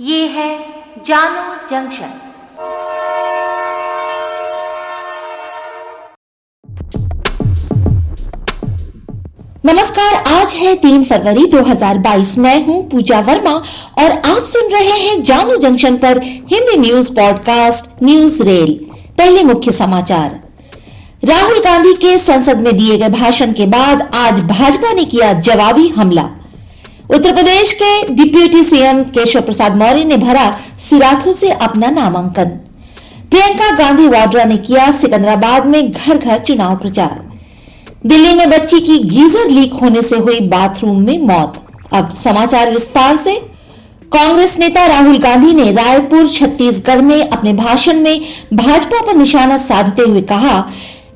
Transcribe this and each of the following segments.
ये है जानो जंक्शन। नमस्कार, आज है तीन फरवरी 2022 मैं हूँ पूजा वर्मा और आप सुन रहे हैं जानो जंक्शन पर Hindi news podcast, news rail. पहले मुख्य समाचार। राहुल गांधी के संसद में दिए गए भाषण के बाद आज भाजपा ने किया जवाबी हमला। उत्तर प्रदेश के डिप्यूटी सीएम केशव प्रसाद मौर्य ने भरा सिराथों से अपना नामांकन। प्रियंका गांधी वाड्रा ने किया सिकंदराबाद में घर घर चुनाव प्रचार। दिल्ली में बच्ची की गीजर लीक होने से हुई बाथरूम में मौत। अब समाचार विस्तार से। कांग्रेस नेता राहुल गांधी ने रायपुर, छत्तीसगढ़ में अपने भाषण में भाजपा पर निशाना साधते हुए कहा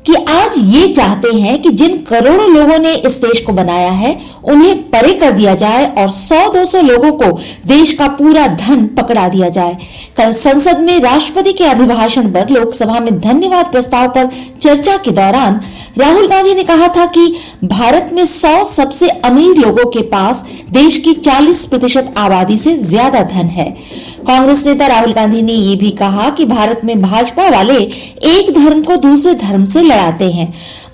कि आज ये चाहते हैं कि जिन करोड़ों लोगों ने इस देश को बनाया है, उन्हें परे कर दिया जाए और 100-200 लोगों को देश का पूरा धन पकड़ा दिया जाए। कल संसद में राष्ट्रपति के अभिभाषण पर लोकसभा में धन्यवाद प्रस्ताव पर चर्चा के दौरान राहुल गांधी ने कहा था कि भारत में 100 सबसे अमीर लोगों के पास देश की 40 प्रतिशत आबादी से ज़्यादा धन है। कांग्रेस नेता राहुल गांधी ने ये भी कहा कि भारत में भाजपा वाले एक धर्म को दूसरे धर्म से लड़ाते हैं।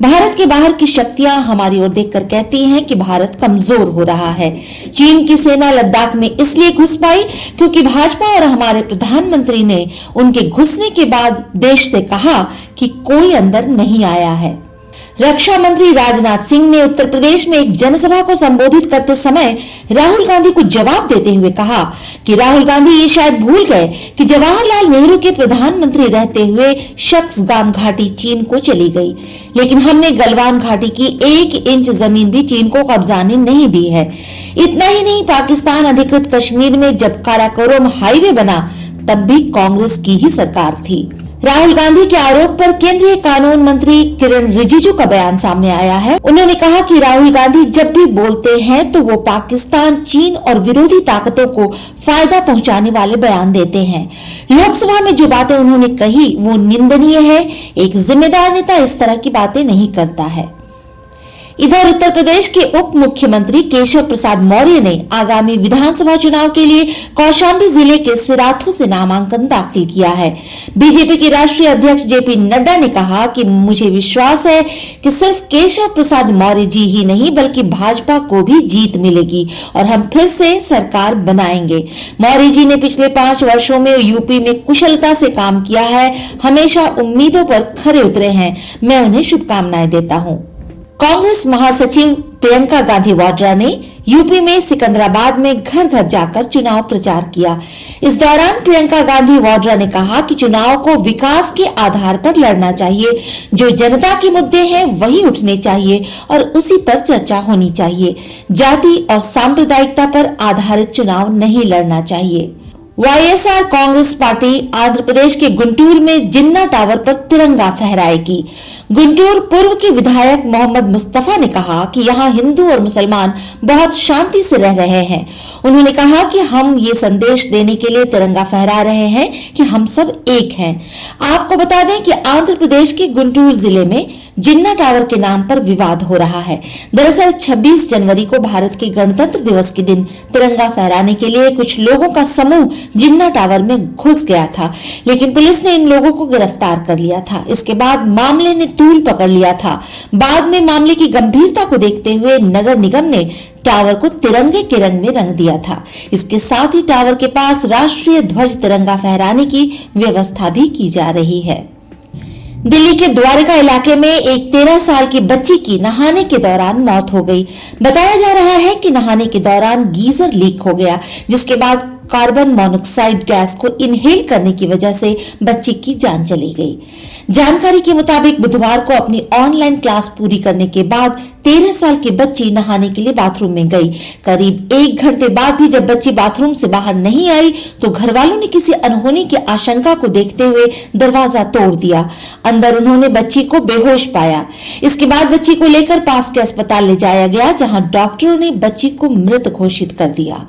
भारत के बाहर की शक्तियाँ हमारी ओर देखकर कहती हैं कि भारत कमज़ोर हो रहा है। चीन की सेना लद्दाख में इसलिए घुस पाई क्योंकि भाजपा और हमारे प्रधानमंत्री ने उनके घुसने के बाद देश से कहा कि कोई अंदर नहीं आया है। रक्षा मंत्री राजनाथ सिंह ने उत्तर प्रदेश में एक जनसभा को संबोधित करते समय राहुल गांधी को जवाब देते हुए कहा कि राहुल गांधी ये शायद भूल गए कि जवाहरलाल नेहरू के प्रधानमंत्री रहते हुए शख्स गाम घाटी चीन को चली गई। लेकिन हमने गलवान घाटी की एक इंच ज़मीन भी चीन को कब्जाने नहीं दी है। इतना ही नहीं, पाकिस्तान अधिकृत कश्मीर में जब काराकोरम हाईवे बना, तब भी कांग्रेस की ही सरकार थी। राहुल गांधी के आरोप पर केंद्रीय कानून मंत्री किरण रिजिजू का बयान सामने आया है। उन्होंने कहा कि राहुल गांधी जब भी बोलते हैं तो वो पाकिस्तान, चीन और विरोधी ताकतों को फ़ायदा पहुँचाने वाले बयान देते हैं। लोकसभा में जो बातें उन्होंने कही, वो निंदनीय है। एक जिम्मेदार नेता इस तरह की बातें नहीं करता है। इधर उत्तर प्रदेश के उप मुख्यमंत्री केशव प्रसाद मौर्य ने आगामी विधानसभा चुनाव के लिए कौशाम्बी ज़िले के सिराथू से नामांकन दाखिल किया है। बीजेपी के राष्ट्रीय अध्यक्ष जेपी नड्डा ने कहा कि मुझे विश्वास है कि सिर्फ़ केशव प्रसाद मौर्य जी ही नहीं, बल्कि भाजपा को भी जीत मिलेगी और हम फिर से सरकार बनाएँगे। मौर्य जी ने पिछले पाँच वर्षो में यूपी में कुशलता से काम किया है। हमेशा उम्मीदों पर खरे उतरे हैं। मैं उन्हें शुभकामनाएँ देता हूँ। कांग्रेस महासचिव प्रियंका गांधी वाड्रा ने यूपी में सिकंदराबाद में घर घर जाकर चुनाव प्रचार किया। इस दौरान प्रियंका गांधी वाड्रा ने कहा कि चुनाव को विकास के आधार पर लड़ना चाहिए। जो जनता के मुद्दे हैं, वही उठने चाहिए और उसी पर चर्चा होनी चाहिए। जाति और सांप्रदायिकता पर आधारित चुनाव नहीं लड़ना चाहिए। YSR Congress party Andhra Pradesh के गुंटूर में जिन्ना टावर पर तिरंगा फहराएगी। गुंटूर पूर्व के विधायक मोहम्मद मुस्तफ़ा ने कहा कि यहाँ हिंदू और मुसलमान बहुत शांति से रह रहे हैं। उन्होंने कहा कि हम ये संदेश देने के लिए तिरंगा फहरा रहे हैं कि हम सब एक हैं। आपको बता दें कि आंध्र प्रदेश के गुंटूर ज़िले में जिन्ना टावर के नाम पर विवाद हो रहा है। दरअसल 26 जनवरी को भारत के गणतंत्र दिवस के दिन तिरंगा फहराने के लिए कुछ लोगों का समूह जिन्ना टावर में घुस गया था, लेकिन पुलिस ने इन लोगों को गिरफ़्तार कर लिया था। इसके बाद मामले ने तूल पकड़ लिया था। बाद में मामले की गंभीरता को देखते हुए नगर निगम ने टावर को तिरंगे के रंग में रंग दिया था। इसके साथ ही टावर के पास राष्ट्रीय ध्वज तिरंगा फहराने की व्यवस्था भी की जा रही है। दिल्ली के द्वारका इलाके में एक तेरह साल की बच्ची की नहाने के दौरान मौत हो गई। बताया जा रहा है कि नहाने के दौरान गीजर लीक हो गया, जिसके बाद कार्बन मोनोक्साइड गैस को इनहेल करने की वजह से बच्ची की जान चली गई। जानकारी के मुताबिक बुधवार को अपनी ऑनलाइन क्लास पूरी करने के बाद तेरह साल की बच्ची नहाने के लिए बाथरूम में गई। करीब एक घंटे बाद भी जब बच्ची बाथरूम से बाहर नहीं आई तो घर वालों ने किसी अनहोनी की आशंका को देखते हुए दरवाज़ा तोड़ दिया। अंदर उन्होंने बच्ची को बेहोश पाया। इसके बाद बच्ची को लेकर पास के अस्पताल ले जाया गया, जहाँ डॉक्टरों ने बच्ची को मृत घोषित कर दिया।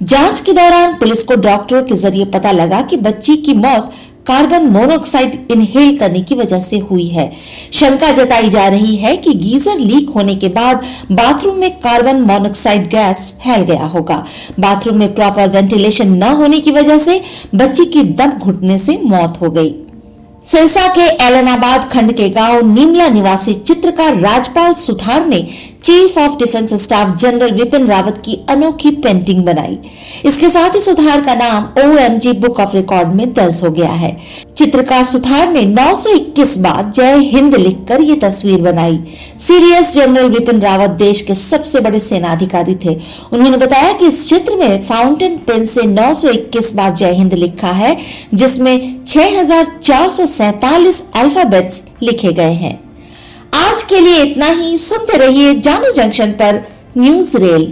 जाँच के दौरान पुलिस को डॉक्टरों के ज़रिए पता लगा कि बच्ची की मौत कार्बन मोनोऑक्साइड इनहेल करने की वजह से हुई है। शंका जताई जा रही है कि गीजर लीक होने के बाद बाथरूम में कार्बन मोनोऑक्साइड गैस फैल गया होगा। बाथरूम में प्रॉपर वेंटिलेशन न होने की वजह से बच्ची की दम घुटने से मौत हो गई। सिरसा के एलनाबाद खंड के गाँव नीमला निवासी चित्रकार राजपाल सुथार ने chief of defence staff general Vipin Rawat की अनोखी पेंटिंग बनाई। इसके साथ ही सुधार का नाम ओएमजी बुक ऑफ़ रिकॉर्ड में दर्ज हो गया है। चित्रकार सुधार ने 921 बार जय हिंद लिखकर ये तस्वीर बनाई। सीडीएस जनरल विपिन रावत देश के सबसे बड़े सेना अधिकारी थे। उन्होंने बताया कि इस चित्र में फाउंटेन पेन से 921 बार जय हिंद लिखा है, जिसमें 6447 अल्फाबेट्स लिखे गए हैं। आज के लिए इतना ही। सुनते रहिए जानू जंक्शन पर न्यूज़ रेल।